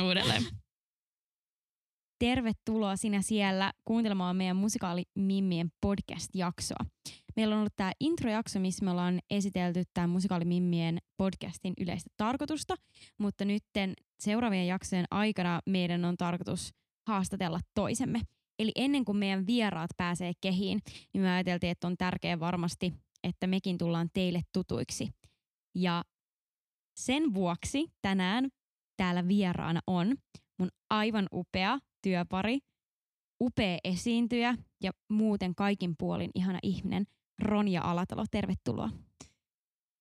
aloitan uudelleen. Tervetuloa sinä siellä kuuntelemaan meidän musikaalimimmien podcast-jaksoa. Meillä on ollut tämä introjakso, missä me ollaan esitelty tämän musikaalimimmien podcastin yleistä tarkoitusta, mutta nyt seuraavien jaksojen aikana meidän on tarkoitus haastatella toisemme. Eli ennen kuin meidän vieraat pääsee kehiin, niin me ajateltiin, että on tärkeää varmasti, että mekin tullaan teille tutuiksi. Ja sen vuoksi tänään täällä vieraana on mun aivan upea työpari, upea esiintyjä ja muuten kaikin puolin ihana ihminen Ronja Alatalo. Tervetuloa.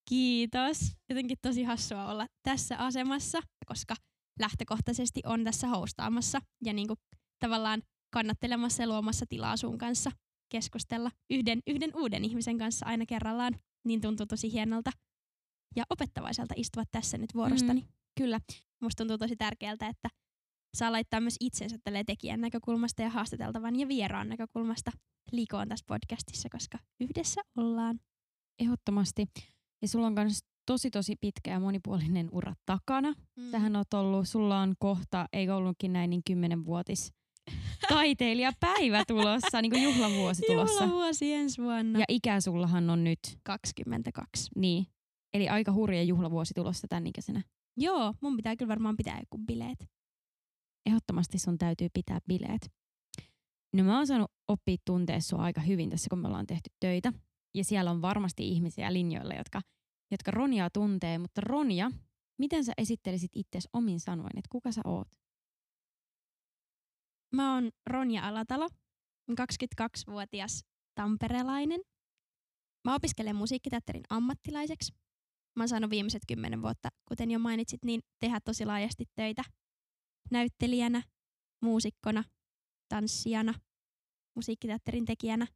Kiitos. Jotenkin tosi hassua olla tässä asemassa, koska lähtökohtaisesti on tässä hostaamassa ja niin kuin tavallaan kannattelemassa ja luomassa tilaa sun kanssa keskustella yhden, yhden uuden ihmisen kanssa aina kerrallaan. Niin tuntuu tosi hienolta ja opettavaiselta istua tässä nyt vuorostani. Mm, kyllä. Musta tuntuu tosi tärkeältä, että saa laittaa myös itsensä tekijän näkökulmasta ja haastateltavan ja vieraan näkökulmasta liikoon tässä podcastissa, koska yhdessä ollaan. Ehdottomasti. Ja sulla on myös tosi tosi pitkä ja monipuolinen ura takana. Mm. Sähän on ollut, sulla on kohta, ei ollutkin näin niin kymmenenvuotis taiteilijapäivä tulossa, niin kuin juhlavuosi tulossa. Juhlavuosi ensi vuonna. Ja ikä sullahan on nyt? 22. Niin. Eli aika hurja juhlavuosi tulossa tämän ikäisenä. Joo, mun pitää kyllä varmaan pitää joku bileet. Ehdottomasti sun täytyy pitää bileet. No mä oon saanut oppia tuntea sua aika hyvin tässä, kun me ollaan tehty töitä. Ja siellä on varmasti ihmisiä linjoilla, jotka, jotka Ronjaa tuntee. Mutta Ronja, miten sä esittelisit itsesi omin sanoin, että kuka sä oot? Mä oon Ronja Alatalo, 22-vuotias tamperelainen. Mä opiskelen musiikkiteatterin ammattilaiseksi. Mä oon saanut viimeiset kymmenen vuotta, kuten jo mainitsit, niin tehdä tosi laajasti töitä näyttelijänä, muusikkona, tanssijana, musiikkiteatterin tekijänä.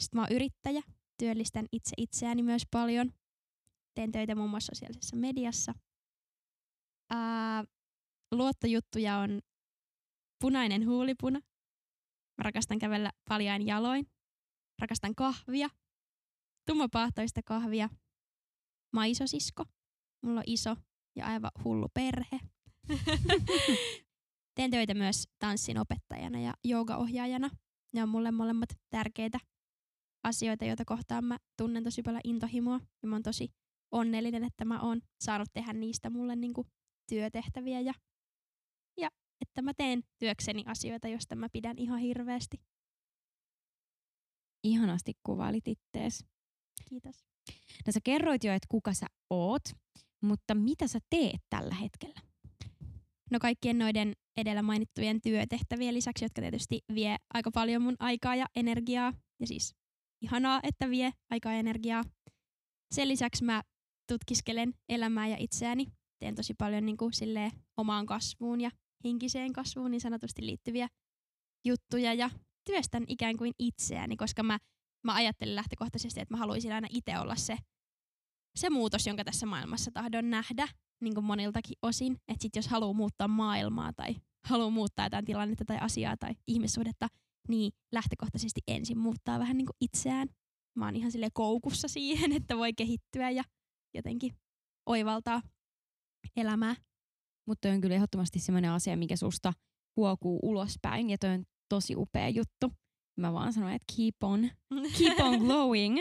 Sitten mä oon yrittäjä, työllistän itse itseäni myös paljon. Teen töitä muun muassa sosiaalisessa mediassa. Ää, luottojuttuja on punainen huulipuna. Mä rakastan kävellä paljain jaloin. Rakastan kahvia. Tummapahtoista kahvia. Mä isosisko. Mulla on iso ja aivan hullu perhe. Teen töitä myös tanssin opettajana ja joogaohjaajana. Ne on mulle molemmat tärkeitä asioita, joita kohtaan mä tunnen tosi paljon intohimoa. Ja mä oon tosi onnellinen, että mä oon saanut tehdä niistä mulle niinku työtehtäviä ja, ja että mä teen työkseni asioita, joista mä pidän ihan hirveästi. Ihanasti kuvailit ittees. Kiitos. No sä kerroit jo, että kuka sä oot, mutta mitä sä teet tällä hetkellä? No kaikkien noiden edellä mainittujen työtehtävien lisäksi, jotka tietysti vie aika paljon mun aikaa ja energiaa, ja siis ihanaa, että vie aikaa ja energiaa. Sen lisäksi mä tutkiskelen elämää ja itseäni. Teen tosi paljon niin kuin, silleen, omaan kasvuun ja henkiseen kasvuun niin sanotusti liittyviä juttuja ja työstän ikään kuin itseäni, koska mä, mä ajattelen lähtökohtaisesti, että mä haluaisin aina itse olla se, se muutos, jonka tässä maailmassa tahdon nähdä niin kuin moniltakin osin. Että sit jos haluaa muuttaa maailmaa tai haluaa muuttaa jotain tilannetta tai asiaa tai ihmissuhdetta, niin lähtökohtaisesti ensin muuttaa vähän niin kuin itseään. Mä oon ihan sille koukussa siihen, että voi kehittyä ja jotenkin oivaltaa elämää. Mutta on kyllä ehdottomasti sellainen asia, mikä susta huokuu ulospäin ja toi on tosi upea juttu. Mä vaan sanoin, että keep on, keep on glowing.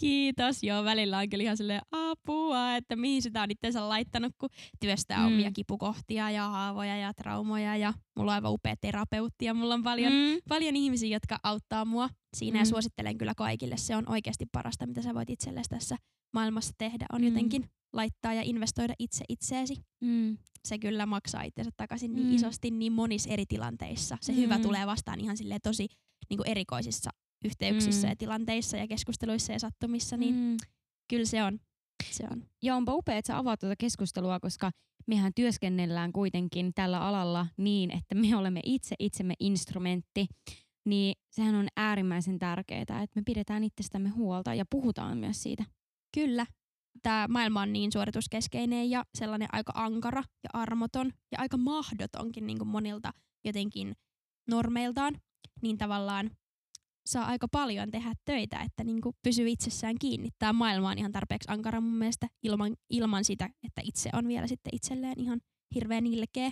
Kiitos. Joo, välillä on kyllä ihan silleen apua, että mihin sitä on itseensä laittanut, kun työstää mm. omia kipukohtia ja haavoja ja traumoja. Ja mulla on aivan upea terapeutti ja mulla on paljon, mm. paljon ihmisiä, jotka auttaa mua siinä mm. ja suosittelen kyllä kaikille. Se on oikeasti parasta, mitä sä voit itsellesi tässä maailmassa tehdä, on mm. jotenkin laittaa ja investoida itse itseesi. Mm. Se kyllä maksaa itsensä takaisin niin mm. isosti niin monissa eri tilanteissa. Se mm. hyvä tulee vastaan ihan tosi niin kuin erikoisissa yhteyksissä mm. ja tilanteissa ja keskusteluissa ja sattumissa, niin mm. kyllä se on. se on. Ja onpa upea, että sä avaat tuota keskustelua, koska mehän työskennellään kuitenkin tällä alalla niin, että me olemme itse itsemme instrumentti, niin sehän on äärimmäisen tärkeää, että me pidetään itsestämme huolta ja puhutaan myös siitä. Kyllä. Tämä maailma on niin suorituskeskeinen ja sellainen aika ankara ja armoton ja aika mahdotonkin niin kuin monilta jotenkin normeiltaan niin tavallaan saa aika paljon tehdä töitä, että niin kuin pysyy itsessään kiinni. Tämä maailma on ihan tarpeeksi ankara mun mielestä ilman, ilman sitä, että itse on vielä sitten itselleen ihan hirveän ilkeä.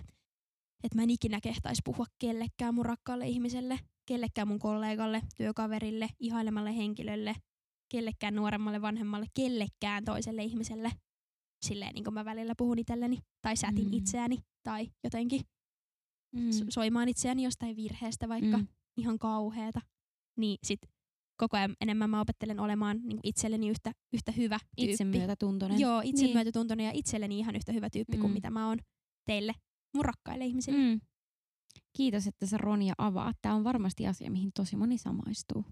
Että mä en ikinä kehtaisi puhua kellekään mun rakkaalle ihmiselle, kellekään mun kollegalle, työkaverille, ihailemalle henkilölle, kellekään nuoremmalle, vanhemmalle, kellekään toiselle ihmiselle. Silleen niin kuin mä välillä puhun itselleni, tai sätin Mm. itseäni, tai jotenkin Mm. so- soimaan itseäni jostain virheestä vaikka Mm. Ihan kauheeta. Niin sit koko ajan enemmän mä opettelen olemaan niin itselleni yhtä, yhtä hyvä tyyppi. Itsemyötätuntoinen. Joo, itsemyötätuntoinen ja itselleni ihan yhtä hyvä tyyppi kuin Mm. mitä mä oon teille, mun rakkaille ihmisille. Mm. Kiitos, että sä Ronja avaat. Tämä on varmasti asia, mihin tosi moni samaistuu.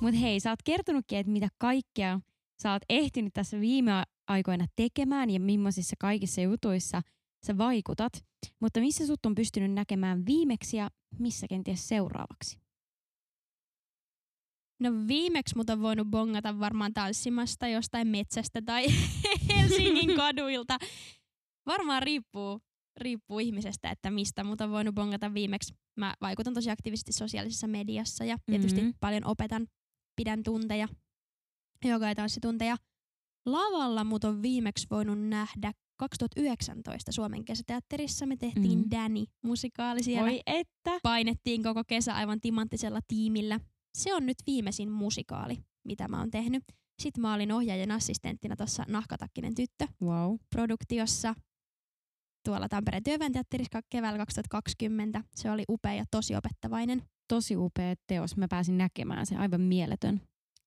Mut hei, sä oot kertonutkin, että mitä kaikkea sä oot ehtinyt tässä viime aikoina tekemään ja millaisissa kaikissa jutuissa sä vaikutat. Mutta missä sut on pystynyt näkemään viimeksi ja missä kenties seuraavaksi? No viimeksi mut on voinut bongata varmaan tanssimasta jostain metsästä tai Helsingin kaduilta. Varmaan riippuu, riippuu ihmisestä, että mistä mut on voinut bongata viimeksi. Mä vaikutan tosi aktiivisesti sosiaalisessa mediassa ja tietysti Mhm. paljon opetan, pidän tunteja, joka ja tanssitunteja. Lavalla mut on viimeksi voinut nähdä 2019 Suomen kesäteatterissa. Me tehtiin Mhm. Danny musikaali siellä Oi että! painettiin koko kesä aivan timanttisella tiimillä. Se on nyt viimeisin musikaali, mitä mä oon tehnyt. Sitten mä olin ohjaajan assistenttina tuossa Nahkatakkinen tyttö Wow. produktiossa tuolla Tampereen työväen teatterissa keväällä 2020. Se oli upea ja tosi opettavainen. Tosi upea teos. Mä pääsin näkemään se. Aivan mieletön.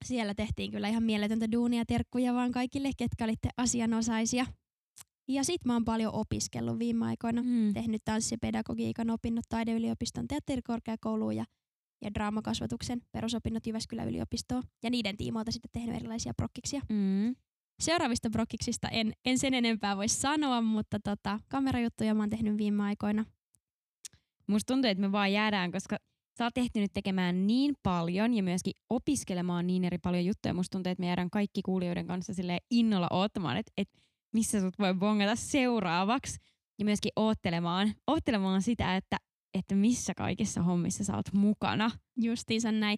Siellä tehtiin kyllä ihan mieletöntä duunia terkkuja vaan kaikille, ketkä olitte asianosaisia. Ja sit mä oon paljon opiskellut viime aikoina. Mm. tehnyt tanssipedagogiikan opinnot taideyliopiston teatterikorkeakouluun ja, ja draamakasvatuksen perusopinnot Jyväskylän yliopistoon. Ja niiden tiimoilta sitten tehnyt erilaisia prokkiksia. Mm. Seuraavista prokkiksista en, en sen enempää voi sanoa, mutta tota, kamerajuttuja mä oon tehnyt viime aikoina. Musta tuntuu, että me vaan jäädään, koska sä oot ehtinyt tekemään niin paljon ja myöskin opiskelemaan niin eri paljon juttuja. Musta tuntuu, että me jäädään kaikki kuulijoiden kanssa innolla oottamaan, että, että missä sut voi bongata seuraavaksi. Ja myöskin oottelemaan, oottelemaan sitä, että, että missä kaikissa hommissa sä oot mukana. Justiinsa näin.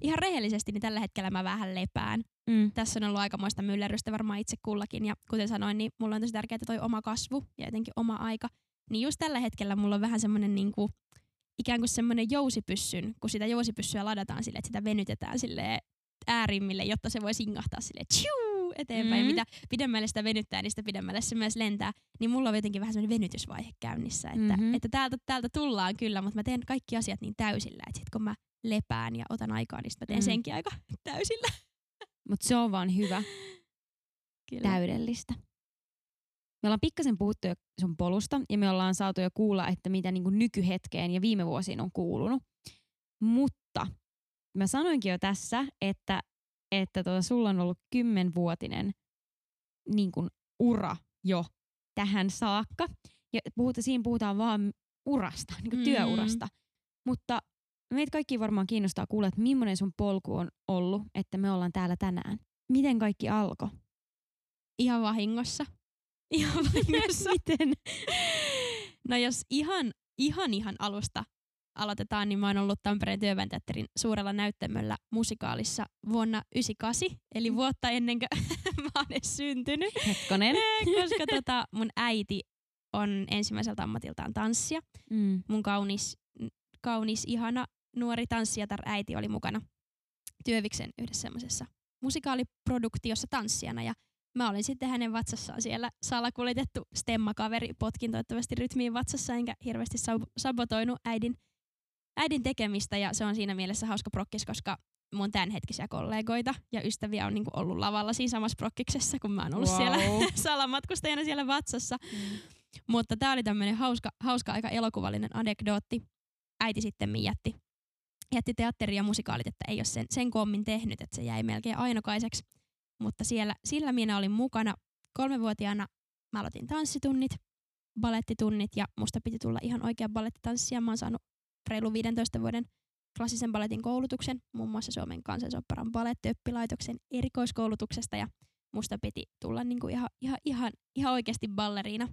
Ihan rehellisesti, niin tällä hetkellä mä vähän lepään. Mm. Tässä on ollut aikamoista myllerrystä varmaan itse kullakin. Ja kuten sanoin, niin mulla on tosi tärkeää toi oma kasvu ja jotenkin oma aika. Niin just tällä hetkellä mulla on vähän semmoinen niinku, ikään kuin semmoinen jousipyssyn, kun sitä jousipyssyä ladataan sille, että sitä venytetään sille äärimmille, jotta se voi singahtaa sille tjuu, eteenpäin. Mm. Mitä pidemmälle sitä venyttää, niin sitä pidemmälle se myös lentää. Niin mulla on jotenkin vähän semmoinen venytysvaihe käynnissä, että, Mhm. mm-hmm. että täältä, täältä tullaan kyllä, mutta mä teen kaikki asiat niin täysillä, että sit kun mä lepään ja otan aikaa, niin sit mä teen Mm. senkin aika täysillä. Mutta se on vaan hyvä, Kyllä. täydellistä. Me ollaan pikkasen puhuttu jo sun polusta ja me ollaan saatu jo kuulla, että mitä niin nykyhetkeen ja viime vuosiin on kuulunut. Mutta mä sanoinkin jo tässä, että, että tota, sulla on ollut kymmenvuotinen niin kuin ura jo tähän saakka. Ja puhuta, siinä puhutaan vaan urasta, niin kuin Mm. työurasta. Mutta meitä kaikki varmaan kiinnostaa kuulla, että millainen sun polku on ollut, että me ollaan täällä tänään. Miten kaikki alkoi? Ihan vahingossa. Ihan vahingossa. Miten? no jos ihan, ihan ihan alusta aloitetaan, niin mä oon ollut Tampereen työväen teatterin suurella näyttämöllä musikaalissa vuonna 98, eli vuotta ennen kuin mä oon edes syntynyt. Hetkonen. Koska tota, mun äiti on ensimmäiseltä ammatiltaan tanssia. Mm. Mun kaunis, kaunis, ihana nuori tanssijatar äiti oli mukana Työviksen yhdessä semmoisessa musikaaliproduktiossa tanssijana ja mä olin sitten hänen vatsassaan siellä salakuljetettu stemmakaveri, potkin toivottavasti rytmiin vatsassa enkä hirveästi sab- sabotoinut äidin, äidin tekemistä ja se on siinä mielessä hauska prokkis, koska mun tämänhetkisiä kollegoita ja ystäviä on niinku ollut lavalla siinä samassa prokkiksessa, kun mä oon ollut wow. siellä salamatkustajana siellä vatsassa. Mm. Mutta tämä oli tämmöinen hauska, hauska, aika elokuvallinen anekdootti. Äiti sitten jätti, jätti teatteri ja musikaalit, että ei ole sen, sen koommin tehnyt, että se jäi melkein ainokaiseksi. Mutta siellä, sillä minä olin mukana. Kolmevuotiaana mä aloitin tanssitunnit, balettitunnit ja musta piti tulla ihan oikea balettitanssija. Mä oon saanut reilu 15 vuoden klassisen balletin koulutuksen, muun muassa Suomen kansallisopperan balettioppilaitoksen erikoiskoulutuksesta ja musta piti tulla niinku ihan, ihan, ihan, ihan oikeasti balleriina.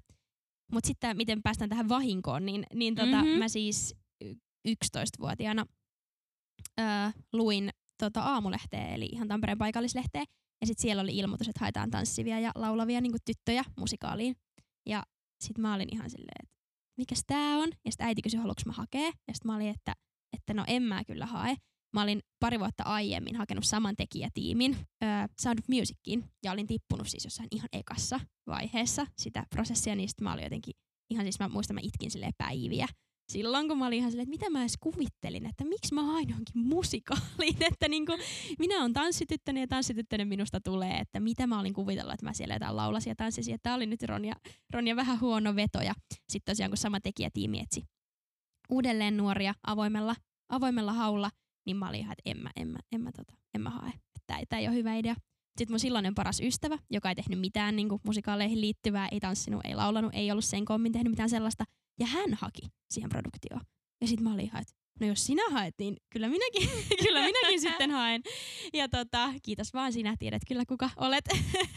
Mutta sitten miten päästään tähän vahinkoon, niin, niin tota, Mhm. mm-hmm. mä siis y- 11-vuotiaana ää, luin tota aamulehteä, eli ihan Tampereen paikallislehteä, Ja sitten siellä oli ilmoitus, että haetaan tanssivia ja laulavia niin tyttöjä musikaaliin. Ja sitten mä olin ihan silleen, että mikäs tää on? Ja sitten äiti kysyi, haluanko mä hakea? Ja sitten mä olin, että, että no en mä kyllä hae. Mä olin pari vuotta aiemmin hakenut saman tekijätiimin äh, Sound of Musiciin ja olin tippunut siis jossain ihan ekassa vaiheessa sitä prosessia, niin sitten mä olin jotenkin, ihan siis mä muistan, mä itkin sille päiviä silloin, kun mä olin ihan silleen, että mitä mä edes kuvittelin, että miksi mä hain johonkin musikaaliin, että niin kuin, minä olen tanssityttönen ja tanssityttönen minusta tulee, että mitä mä olin kuvitellut, että mä siellä jotain laulasin ja tanssisin, että tämä oli nyt Ronja, Ronja vähän huono veto ja sitten tosiaan kun sama tekijätiimi etsi uudelleen nuoria avoimella, avoimella haulla, niin mä olin ihan, että en mä, en mä, en mä, tota, en mä hae, että tämä ei ole hyvä idea. Sitten mun silloinen paras ystävä, joka ei tehnyt mitään niin kuin musikaaleihin liittyvää, ei tanssinut, ei laulanut, ei ollut sen kommin tehnyt mitään sellaista, ja hän haki siihen produktioon. Ja sitten mä olin ihan, että no jos sinä haet, niin kyllä minäkin, kyllä minäkin sitten haen. Ja tota, kiitos vaan, sinä tiedät kyllä kuka olet.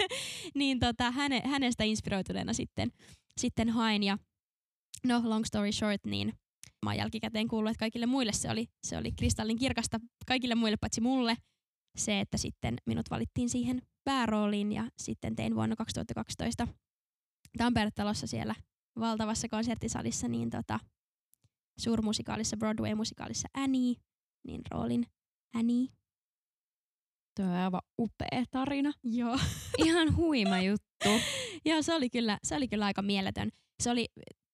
niin tota, häne, hänestä inspiroituneena sitten, sitten hain. Ja no long story short, niin mä oon jälkikäteen kuullut, että kaikille muille se oli, se oli kristallin kirkasta, kaikille muille paitsi mulle se, että sitten minut valittiin siihen päärooliin ja sitten tein vuonna 2012 Tampere-talossa siellä valtavassa konserttisalissa niin tota, suurmusikaalissa, Broadway-musikaalissa Annie, niin roolin Annie. Tuo on aivan upea tarina. Joo. Ihan huima juttu. Joo, se oli, kyllä, se oli kyllä aika mieletön. Se oli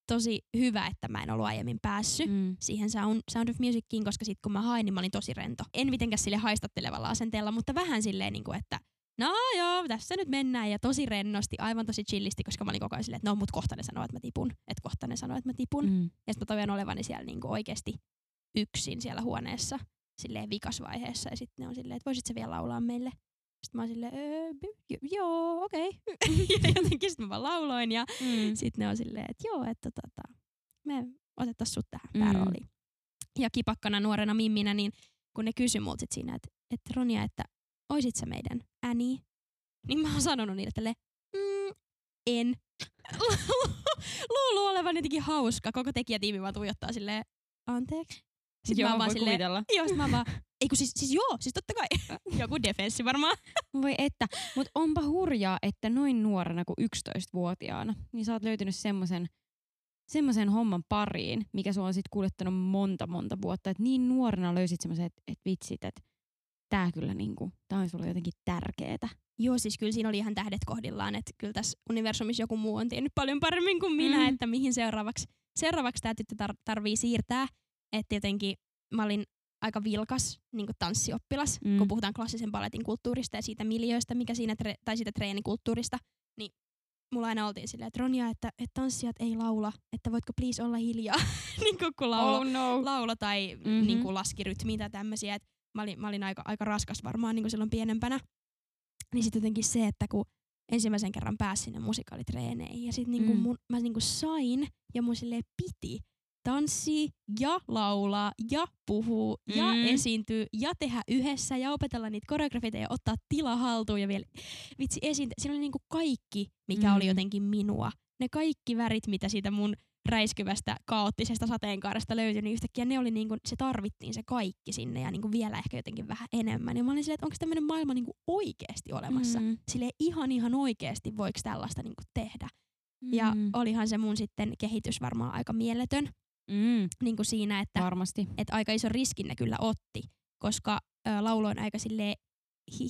tosi hyvä, että mä en ollut aiemmin päässyt mm. siihen Sound, Sound of Musiciin, koska sitten kun mä hain, niin mä olin tosi rento. En mitenkään sille haistattelevalla asenteella, mutta vähän silleen, niin kuin, että no joo, tässä nyt mennään ja tosi rennosti, aivan tosi chillisti, koska mä olin koko ajan silleen, että no mut kohta ne sanoo, että mä tipun, että kohta ne sanoo, että mä tipun. Mm. Ja sitten mä toivon olevani siellä niinku oikeasti yksin siellä huoneessa silleen vikasvaiheessa ja sitten ne on silleen, että voisit sä vielä laulaa meille. Sitten mä oon silleen, joo, okei. Okay. ja jotenkin sitten mä vaan lauloin ja mm. sitten ne on silleen, että joo, että tota, me otettaisiin sut tähän mm. päärooliin. Ja kipakkana nuorena mimminä, niin kun ne kysyi multa sit siinä, että, että Ronja, että oisit sä meidän Annie? Niin mä oon sanonut niille tälle, mm, en. Luulu olevan jotenkin hauska. Koko tekijätiimi vaan tuijottaa silleen, anteeksi. Sitten joo, mä vaan silleen, kuvitella. Joo, sit mä vaan, ei kun siis, siis joo, siis totta kai. Joku defenssi varmaan. Voi että, mut onpa hurjaa, että noin nuorena kuin 11-vuotiaana, niin sä oot löytynyt semmoisen semmoisen homman pariin, mikä sua on sit kuljettanut monta monta vuotta. Että niin nuorena löysit semmoisen, että et vitsit, että tää kyllä niinku, tää on sulle jotenkin tärkeetä. Joo, siis kyllä siinä oli ihan tähdet kohdillaan, että kyllä tässä universumissa joku muu on tiennyt paljon paremmin kuin minä, mm. että mihin seuraavaksi, seuraavaksi tämä tyttö tar- tarvii siirtää. Että jotenkin mä olin aika vilkas niin tanssioppilas, mm. kun puhutaan klassisen balletin kulttuurista ja siitä miljöistä, mikä siinä tre- tai siitä treenikulttuurista, niin mulla aina oltiin silleen, että Ronja, että, että tanssijat ei laula, että voitko please olla hiljaa, niin kun laula, oh no. laula tai mm-hmm. niin laski rytmiä tai tämmöisiä. Että mä olin, mä olin aika, aika raskas varmaan niin kuin silloin pienempänä. Niin sitten jotenkin se, että kun ensimmäisen kerran pääsin sinne musikaalitreeneihin ja sitten niin mm. mun, mä niin kuin sain ja mun piti tanssia ja laulaa ja puhua mm. ja esiintyä ja tehdä yhdessä ja opetella niitä koreografioita ja ottaa tila haltuun ja vielä vitsi esiintyä. Siinä oli niinku kaikki, mikä mm. oli jotenkin minua. Ne kaikki värit, mitä siitä mun räiskyvästä, kaoottisesta sateenkaaresta löytyi, niin yhtäkkiä ne oli niin kuin, se tarvittiin se kaikki sinne ja niin kuin vielä ehkä jotenkin vähän enemmän. Ja mä olin silleen, että onko tämmöinen maailma niin kuin oikeasti olemassa? Mm. Sille ihan ihan oikeasti voiko tällaista niin kuin tehdä? Mm. Ja olihan se mun sitten kehitys varmaan aika mieletön mm. niin kuin siinä, että, Varmasti. että aika iso riskin ne kyllä otti, koska ä, lauloin aika sille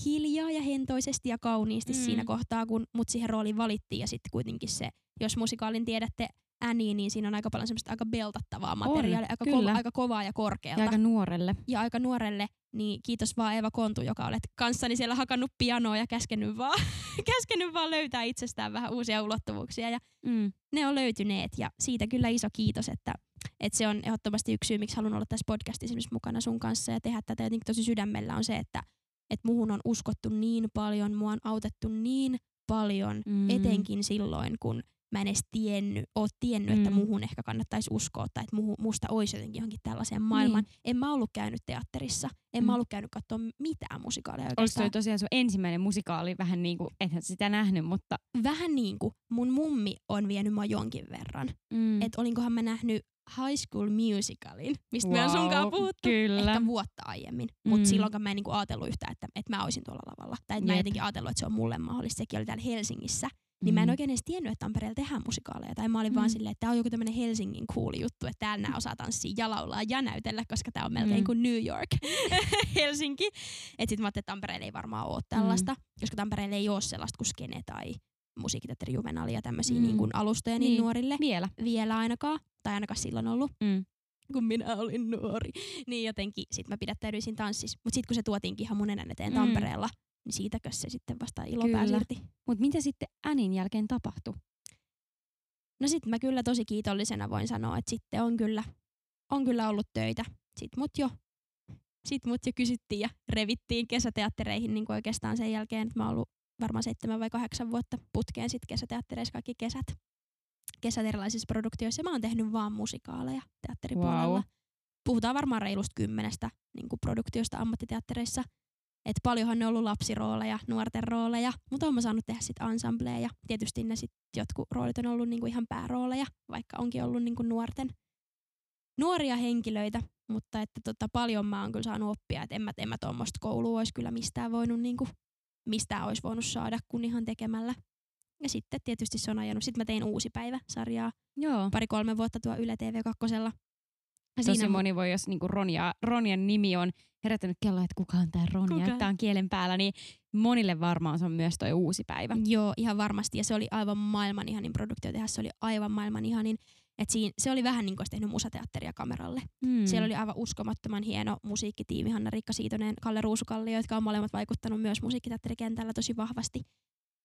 hiljaa ja hentoisesti ja kauniisti mm. siinä kohtaa, kun mut siihen rooliin valittiin ja sitten kuitenkin se, jos musikaalin tiedätte Annie, niin siinä on aika paljon semmoista aika beltattavaa materiaalia, aika, kova, aika kovaa ja korkealta. Ja aika nuorelle. Ja aika nuorelle, niin kiitos vaan Eva Kontu, joka olet kanssani siellä hakannut pianoa ja käskenyt vaan, käskenyt vaan löytää itsestään vähän uusia ulottuvuuksia. Ja mm. ne on löytyneet ja siitä kyllä iso kiitos, että, että se on ehdottomasti yksi syy, miksi haluan olla tässä podcastissa mukana sun kanssa ja tehdä tätä jotenkin tosi sydämellä on se, että että muhun on uskottu niin paljon, mua on autettu niin paljon, mm. etenkin silloin, kun mä en edes tiennyt, oot tiennyt, mm. että muhun ehkä kannattaisi uskoa tai että muhu, musta olisi jotenkin johonkin tällaiseen maailmaan. Niin. En mä ollut käynyt teatterissa, en mm. mä ollut käynyt katsoa mitään musikaaleja oikeastaan. Oliko tosiaan sun ensimmäinen musikaali vähän niin kuin, ethän sitä nähnyt, mutta... Vähän niin kuin mun mummi on vienyt mua jonkin verran. Mm. Että olinkohan mä nähnyt High School Musicalin, mistä wow, me on sunkaan puhuttu kyllä. ehkä vuotta aiemmin. Mutta Mm. silloinkaan mä en niinku ajatellut yhtään, että, että mä olisin tuolla lavalla. Tai että mä en jotenkin ajatellut, että se on mulle mahdollista. Sekin oli täällä Helsingissä. Niin mä en oikein edes tiennyt, että Tampereella tehdään musikaaleja. Tai mä olin mm. vaan Mm. silleen, että tää on joku tämmönen Helsingin cool juttu, että täällä nää osaa tanssia ja laulaa ja näytellä, koska tää on melkein Mm. kuin New York, Helsinki. Et sit mä ajattelin, että Tampereella ei varmaan ole tällaista, mm. koska Tampereella ei ole sellaista kuin Skene tai musiikkiteatteri Juvenali ja tämmöisiä Mm. niin kuin alustoja niin, Niin. nuorille. Vielä. Vielä ainakaan, tai ainakaan silloin ollut Mm. kun minä olin nuori. Niin jotenkin sit mä pidättäydyin siinä tanssissa. Mut sit kun se tuotiinkin ihan mun eteen Mm. Tampereella, niin siitäkö se sitten vasta ilo pääsi irti. Mutta mitä sitten Änin jälkeen tapahtui? No sit mä kyllä tosi kiitollisena voin sanoa, että sitten on kyllä, on kyllä ollut töitä. Sit mut jo, sit mut jo kysyttiin ja revittiin kesäteattereihin niin kuin oikeastaan sen jälkeen, että mä oon ollut varmaan seitsemän vai kahdeksan vuotta putkeen sit kesäteattereissa kaikki kesät. Kesät erilaisissa produktioissa. Mä oon tehnyt vaan musikaaleja teatteripuolella. Wow. Puhutaan varmaan reilusta kymmenestä niin kuin produktiosta ammattiteattereissa. Et paljonhan ne on ollut lapsirooleja, nuorten rooleja, mutta oon mä saanut tehdä sit ensembleja. Ja tietysti ne sit jotkut roolit on ollut niinku ihan päärooleja, vaikka onkin ollut niinku nuorten nuoria henkilöitä. Mutta että tota, paljon mä oon kyllä saanut oppia, että en mä, en mä tuommoista koulua olisi kyllä mistään voinut, niinku, mistään olisi voinut saada kuin ihan tekemällä. Ja sitten tietysti se on ajanut. Sitten mä tein uusi päivä sarjaa Joo. pari-kolme vuotta tuo Yle TV2. Tosi siinä moni voi, jos niinku Ronja, Ronjan nimi on herättänyt kelloa, että kuka on tämä Ronja, Kuka? että tää on kielen päällä, niin monille varmaan se on myös toi uusi päivä. Joo, ihan varmasti. Ja se oli aivan maailman ihanin produktio tehdä. Se oli aivan maailman ihanin. Et siinä, se oli vähän niin kuin olisi tehnyt musateatteria kameralle. Mm. Mm. Siellä oli aivan uskomattoman hieno musiikkitiimi, Hanna-Riikka Siitonen, Kalle Ruusukallio, jotka on molemmat vaikuttanut myös musiikkiteatterikentällä tosi vahvasti.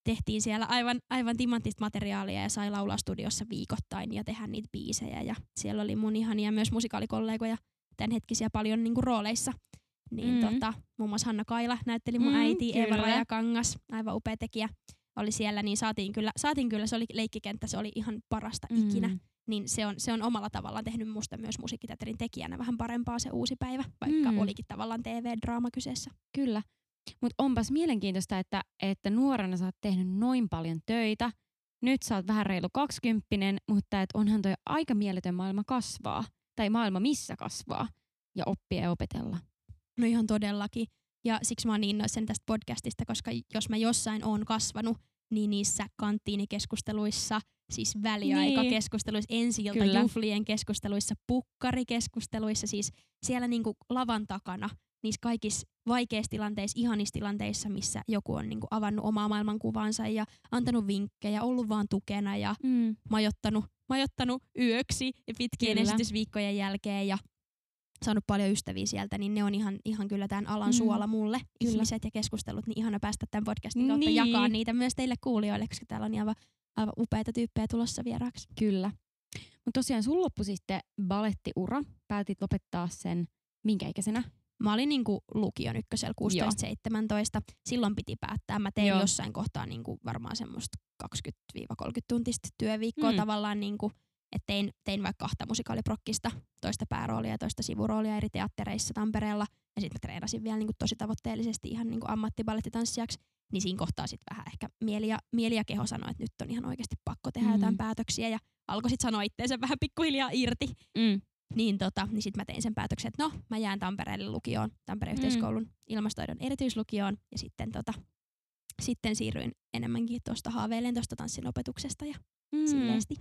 Tehtiin siellä aivan, aivan timanttista materiaalia ja sai laulaa studiossa viikoittain ja tehdä niitä biisejä. Ja siellä oli mun ihania myös musikaalikollegoja tämänhetkisiä paljon niinku rooleissa. Niin Mm. tota, muun muassa Hanna Kaila näytteli mun Mm, äiti, Eeva. Rajakangas, aivan upea tekijä oli siellä, niin saatiin kyllä, saatiin kyllä, se oli leikkikenttä, se oli ihan parasta mm. ikinä niin se on, se on omalla tavallaan tehnyt musta myös musiikkiteatterin tekijänä vähän parempaa se uusi päivä, vaikka mm. olikin tavallaan TV-draama kyseessä. Kyllä. Mutta onpas mielenkiintoista, että, että nuorena sä oot tehnyt noin paljon töitä. Nyt sä oot vähän reilu kaksikymppinen, mutta et onhan toi aika mieletön maailma kasvaa. Tai maailma missä kasvaa ja oppia ja opetella. No ihan todellakin. Ja siksi mä oon niin innoissani tästä podcastista, koska jos mä jossain oon kasvanut, niin niissä kanttiinikeskusteluissa, siis väliaikakeskusteluissa, ensi Kyllä. juhlien keskusteluissa, pukkarikeskusteluissa, siis siellä niinku lavan takana, niissä kaikissa vaikeissa tilanteissa, ihanissa tilanteissa, missä joku on niinku avannut omaa maailmankuvansa ja antanut vinkkejä, ollut vaan tukena ja Mm. majottanut, majottanut yöksi ja pitkien Kyllä. esitysviikkojen jälkeen ja saanut paljon ystäviä sieltä, niin ne on ihan, ihan kyllä tämän alan Mm. suola mulle. Kyllä. Ihmiset ja keskustelut, niin ihana päästä tämän podcastin kautta Niin. jakaa niitä myös teille kuulijoille, koska täällä on aivan, aivan upeita tyyppejä tulossa vieraaksi. Kyllä. Mutta tosiaan sun loppu sitten balettiura. Päätit lopettaa sen minkä ikäisenä? Mä olin niinku lukion ykkösellä 16-17. Silloin piti päättää. Mä tein Joo. jossain kohtaa niinku varmaan semmoista 20-30 tuntista työviikkoa Mm. tavallaan. Niinku, et tein, tein vaikka kahta musikaaliprokkista, toista pääroolia ja toista sivuroolia eri teattereissa Tampereella. Ja sitten mä treenasin vielä niinku tosi tavoitteellisesti ihan niinku ammattibalettitanssijaksi. Niin siinä kohtaa sitten vähän ehkä mieli ja, mieli ja keho sanoi, että nyt on ihan oikeasti pakko tehdä mm. jotain päätöksiä. Ja alkoi sitten sanoa itteensä vähän pikkuhiljaa irti Mm. Niin, tota, niin sitten mä tein sen päätöksen, että no, mä jään Tampereelle lukioon, Tampereen Mm. yhteiskoulun ilmastoidon erityislukioon. Ja sitten, tota, sitten siirryin enemmänkin tuosta haaveilen tuosta tanssin opetuksesta ja mm. silleesti.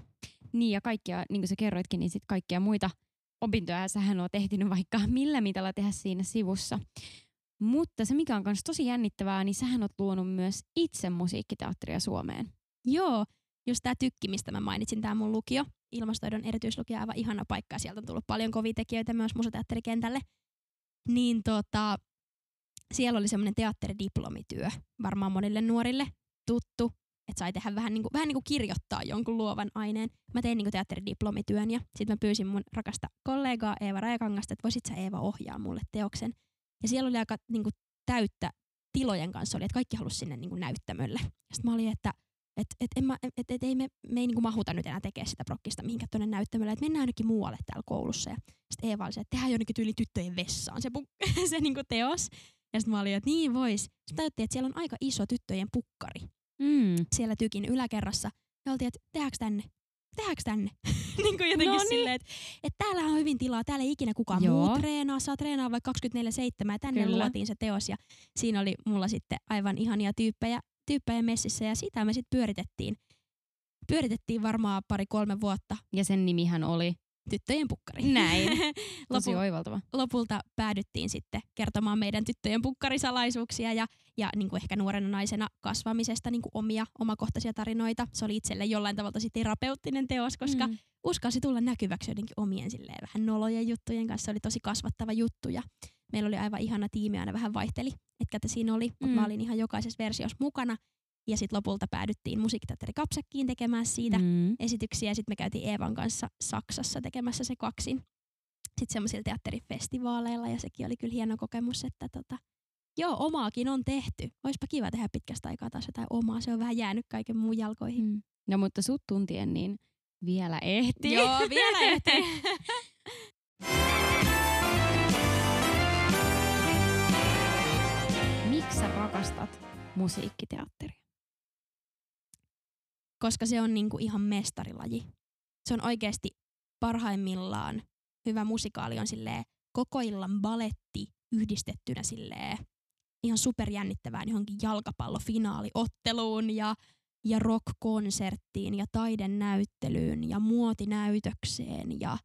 Niin ja kaikkia, niin kuin sä kerroitkin, niin sit kaikkia muita opintoja sähän oot ehtinyt vaikka millä mitalla tehdä siinä sivussa. Mutta se mikä on myös tosi jännittävää, niin sähän oot luonut myös itse musiikkiteatteria Suomeen. Joo, just tämä tykki, mistä mä mainitsin, tämä mun lukio, ilmastoidon erityislukio, aivan ihana paikka. ja Sieltä on tullut paljon kovia tekijöitä myös musateatterikentälle. Niin tota, siellä oli semmoinen teatteridiplomityö, varmaan monille nuorille tuttu, että sai tehdä vähän niinku, vähän niinku kirjoittaa jonkun luovan aineen. Mä tein niinku teatteridiplomityön ja sitten mä pyysin mun rakasta kollegaa Eeva Rajakangasta, että voisit sä Eeva ohjaa mulle teoksen. Ja siellä oli aika niinku täyttä tilojen kanssa oli, että kaikki halusi sinne niinku näyttämölle. Sitten mä olin, että et, et, en mä, et, et ei me, me ei niinku mahuta nyt enää tekemään sitä prokkista mihinkään tuonne näyttämölle, että mennään jonnekin muualle täällä koulussa. Ja sitten Eeva oli se, että tehdään jonnekin tyyli tyttöjen vessaan se, puk- se niinku teos. Ja sitten mä olin, että niin vois. Sitten tajuttiin, että siellä on aika iso tyttöjen pukkari Mm. siellä tykin yläkerrassa. Ja oltiin, että tehdäänkö tänne? tehdäänkö tänne? niin kuin jotenkin Noniin. silleen, että et täällä on hyvin tilaa, täällä ei ikinä kukaan Joo. muu treenaa, saa treenaa vaikka 24-7 ja tänne Kyllä. luotiin se teos ja siinä oli mulla sitten aivan ihania tyyppejä, tyyppejä messissä ja sitä me sitten pyöritettiin. Pyöritettiin varmaan pari-kolme vuotta Ja sen nimihän oli tyttöjen pukkari. Näin. tosi Lopu- oivaltava. lopulta päädyttiin sitten kertomaan meidän tyttöjen pukkarisalaisuuksia ja, ja niin kuin ehkä nuorena naisena kasvamisesta niin kuin omia omakohtaisia tarinoita. Se oli itselle jollain tavalla tosi terapeuttinen teos, koska mm. Uskalsi tulla näkyväksi jotenkin omien silleen, vähän nolojen juttujen kanssa. Se oli tosi kasvattava juttu ja meillä oli aivan ihana tiimi, aina vähän vaihteli, että ketä siinä oli, mutta Mm. mä olin ihan jokaisessa versiossa mukana. Ja sitten lopulta päädyttiin musiikkiteatteri Kapsakkiin tekemään siitä Mm. esityksiä. Sitten me käytiin Eevan kanssa Saksassa tekemässä se kaksin. Sitten semmoisilla teatterifestivaaleilla ja sekin oli kyllä hieno kokemus, että tota, joo, omaakin on tehty. Oispa kiva tehdä pitkästä aikaa taas jotain omaa. Se on vähän jäänyt kaiken muun jalkoihin. Mm. No mutta sut tuntien niin vielä ehtii. Joo, vielä ehtii. Miksi sä rakastat musiikkiteatteria? Koska se on niinku ihan mestarilaji. Se on oikeasti parhaimmillaan hyvä musikaali on silleen koko illan baletti yhdistettynä silleen ihan superjännittävään johonkin jalkapallofinaaliotteluun ja, ja rock-konserttiin ja taidenäyttelyyn ja muotinäytökseen ja,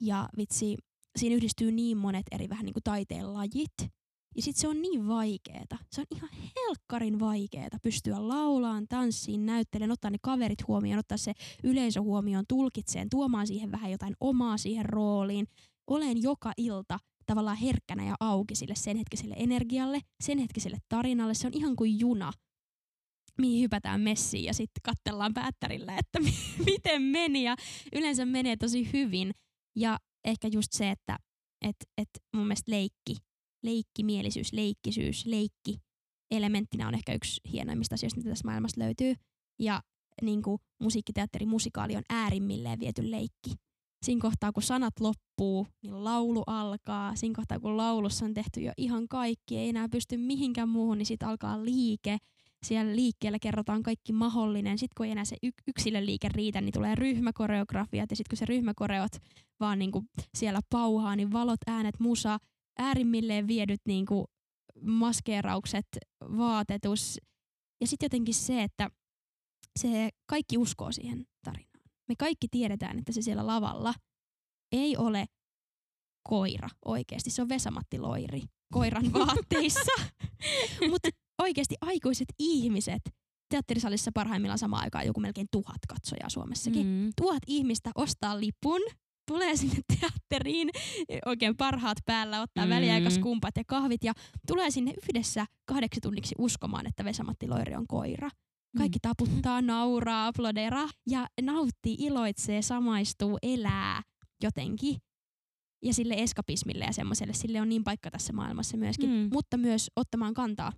ja vitsi, siinä yhdistyy niin monet eri vähän niin kuin taiteen lajit. Ja sit se on niin vaikeeta. Se on ihan helkkarin vaikeeta pystyä laulaan, tanssiin, näyttelemään, ottaa ne kaverit huomioon, ottaa se yleisö huomioon, tulkitseen, tuomaan siihen vähän jotain omaa siihen rooliin. Olen joka ilta tavallaan herkkänä ja auki sille sen hetkiselle energialle, sen hetkiselle tarinalle. Se on ihan kuin juna, mihin hypätään messiin ja sitten katsellaan päättärillä, että mi- miten meni. Ja yleensä menee tosi hyvin. Ja ehkä just se, että et, et mun mielestä leikki, leikkimielisyys, leikkisyys, leikki elementtinä on ehkä yksi hienoimmista asioista, mitä tässä maailmassa löytyy. Ja niin kuin musiikkiteatteri, musikaali on äärimmilleen viety leikki. Siinä kohtaa, kun sanat loppuu, niin laulu alkaa. Siinä kohtaa, kun laulussa on tehty jo ihan kaikki, ei enää pysty mihinkään muuhun, niin sitten alkaa liike. Siellä liikkeellä kerrotaan kaikki mahdollinen. Sitten kun ei enää se y- yksilöliike riitä, niin tulee ryhmäkoreografiat. Ja sitten kun se ryhmäkoreot vaan niinku siellä pauhaa, niin valot, äänet, musa, äärimmilleen viedyt niinku maskeeraukset, vaatetus. Ja sitten jotenkin se, että se kaikki uskoo siihen tarinaan. Me kaikki tiedetään, että se siellä lavalla ei ole koira oikeasti. Se on Vesamatti Loiri koiran vaatteissa. Mutta oikeasti aikuiset ihmiset, teatterisalissa parhaimmillaan samaan aikaan joku melkein tuhat katsojaa Suomessakin. Mm. Tuhat ihmistä ostaa lipun, tulee sinne teatteriin, oikein parhaat päällä, ottaa Mm. mm. väliaikaiskumpat ja kahvit ja tulee sinne yhdessä kahdeksi tunniksi uskomaan, että Vesamatti Loiri on koira. Kaikki taputtaa, nauraa, aploderaa ja nauttii, iloitsee, samaistuu, elää jotenkin. Ja sille eskapismille ja semmoiselle, sille on niin paikka tässä maailmassa myöskin. Mm. Mutta myös ottamaan kantaa.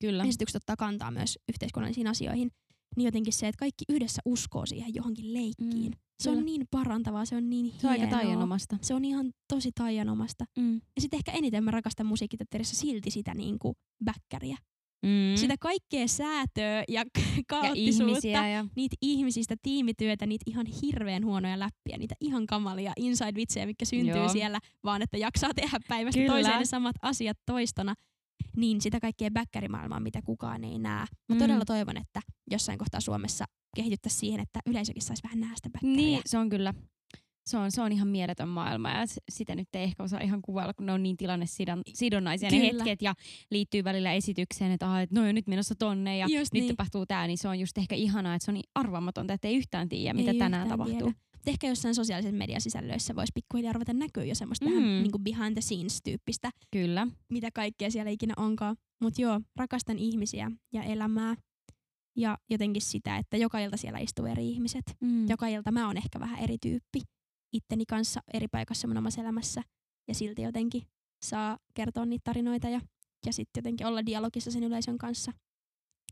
Kyllä. Esitykset ottaa kantaa myös yhteiskunnallisiin asioihin. Niin jotenkin se, että kaikki yhdessä uskoo siihen johonkin leikkiin. Mm, se on niin parantavaa, se on niin hienoa. Se on aika taianomasta. Se on ihan tosi taianomasta. Mm. Ja sitten ehkä eniten mä rakastan musiikkiteatterissa silti sitä niinku bäkkäriä. Mm. Sitä kaikkea säätöä ja ja kaoottisuutta. ihmisiä. Ja... Niitä ihmisistä, tiimityötä, niitä ihan hirveän huonoja läppiä, niitä ihan kamalia inside-vitsejä, mitkä syntyy Joo. siellä, vaan että jaksaa tehdä päivästä Kyllä. toiseen ne samat asiat toistona. Niin sitä kaikkea bäkkärimaailmaa, mitä kukaan ei näe. Mä Mm. todella toivon, että jossain kohtaa Suomessa kehityttäisiin siihen, että yleisökin saisi vähän nähdä sitä bäkkäriä. Niin, se on kyllä. Se on, se on ihan mieletön maailma ja sitä nyt ei ehkä osaa ihan kuvailla, kun ne on niin tilanne sidonnaisia ne hetket ja liittyy välillä esitykseen, että, aha, että no jo nyt menossa tonne ja Just nyt niin. tapahtuu tää, niin se on just ehkä ihanaa, että se on niin arvaamatonta, että ei yhtään tiedä, mitä Ei tänään tapahtuu. tiedä. Ehkä jossain sosiaalisen median sisällöissä voisi pikkuhiljaa ruveta näkyä jo semmoista Mm. vähän niin kuin behind the scenes tyyppistä, Kyllä. mitä kaikkea siellä ikinä onkaan. Mutta joo, rakastan ihmisiä ja elämää ja jotenkin sitä, että joka ilta siellä istuu eri ihmiset. Mm. Joka ilta mä oon ehkä vähän eri tyyppi itteni kanssa eri paikassa mun omassa elämässä ja silti jotenkin saa kertoa niitä tarinoita ja, ja sitten jotenkin olla dialogissa sen yleisön kanssa.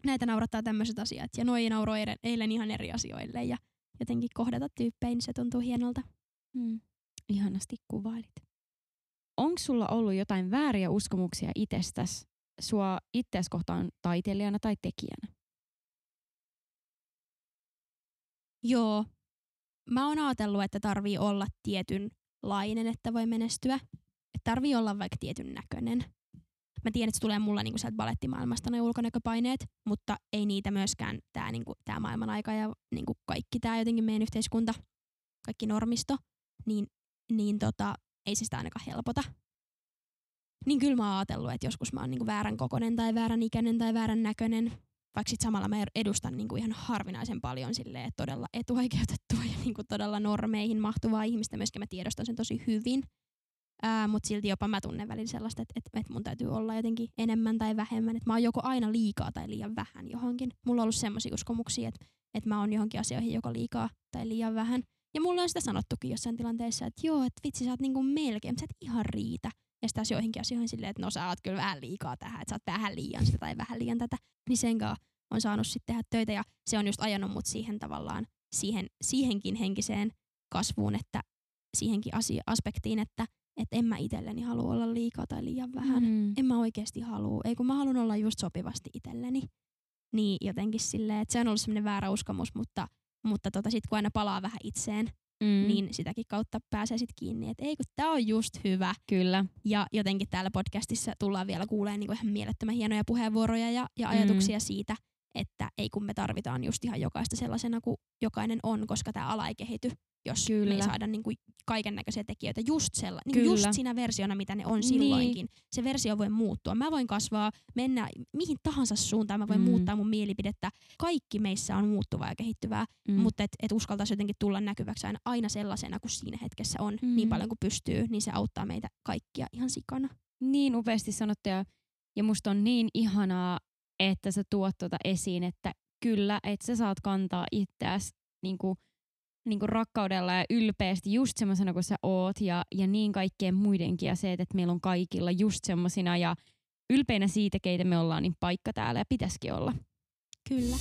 Näitä naurattaa tämmöiset asiat ja noi nauroi eilen ihan eri asioille ja jotenkin kohdata tyyppejä, niin se tuntuu hienolta. Mm. Ihanasti kuvailit. Onko sulla ollut jotain vääriä uskomuksia itsestäsi, sua itseäsi kohtaan taiteilijana tai tekijänä? Joo, mä oon ajatellut, että tarvii olla tietynlainen, että voi menestyä. Että tarvii olla vaikka tietyn näköinen. Mä tiedän, että se tulee mulla niinku sieltä balettimaailmasta ne ulkonäköpaineet, mutta ei niitä myöskään tämä niinku, tää maailman aika ja niinku kaikki tämä jotenkin meidän yhteiskunta, kaikki normisto, niin, niin tota, ei se sitä ainakaan helpota. Niin kyllä mä oon ajatellut, että joskus mä oon niinku väärän kokonen tai väärän ikäinen tai väärän näköinen, vaikka sit samalla mä edustan niinku ihan harvinaisen paljon silleen, todella etuoikeutettua ja niinku todella normeihin mahtuvaa ihmistä. Myöskin mä tiedostan sen tosi hyvin. Mutta silti jopa mä tunnen välillä sellaista, että et, et mun täytyy olla jotenkin enemmän tai vähemmän. Että mä oon joko aina liikaa tai liian vähän johonkin. Mulla on ollut semmoisia uskomuksia, että et mä oon johonkin asioihin joko liikaa tai liian vähän. Ja mulla on sitä sanottukin jossain tilanteessa, että joo, että vitsi sä oot niinku melkein, mutta sä et ihan riitä. Ja sitten joihinkin asioihin silleen, että no sä oot kyllä vähän liikaa tähän, että sä oot vähän liian sitä tai vähän liian tätä. Niin sen on saanut sitten tehdä töitä ja se on just ajanut mut siihen tavallaan, siihen, siihenkin henkiseen kasvuun, että siihenkin asia, aspektiin, että et en mä itselleni halua olla liikaa tai liian vähän. Mm. En mä oikeasti halua. Ei kun mä haluan olla just sopivasti itselleni. Niin jotenkin silleen, että se on ollut semmoinen väärä uskomus, mutta, mutta tota sit kun aina palaa vähän itseen, mm. niin sitäkin kautta pääsee sit kiinni, että ei kun tää on just hyvä. Kyllä. Ja jotenkin täällä podcastissa tullaan vielä kuulemaan niin ihan mielettömän hienoja puheenvuoroja ja, ja ajatuksia mm. siitä, että ei kun me tarvitaan just ihan jokaista sellaisena kuin jokainen on, koska tämä ala ei kehity, jos Kyllä. me ei saada niin kuin kaiken näköisiä tekijöitä just, sella, niin just siinä versiona, mitä ne on niin. silloinkin. Se versio voi muuttua. Mä voin kasvaa, mennä mihin tahansa suuntaan, mä voin mm. muuttaa mun mielipidettä. Kaikki meissä on muuttuvaa ja kehittyvää, mm. mutta et, et uskaltaisi jotenkin tulla näkyväksi aina, aina sellaisena kuin siinä hetkessä on, mm. niin paljon kuin pystyy, niin se auttaa meitä kaikkia ihan sikana. Niin upeasti sanottu ja, ja musta on niin ihanaa, että sä tuot tuota esiin, että kyllä, että sä saat kantaa itseäsi niinku, niinku rakkaudella ja ylpeästi just semmoisena kuin sä oot ja, ja niin kaikkien muidenkin ja se, että meillä on kaikilla just semmoisina ja ylpeinä siitä, keitä me ollaan, niin paikka täällä ja pitäisikin olla. Kyllä.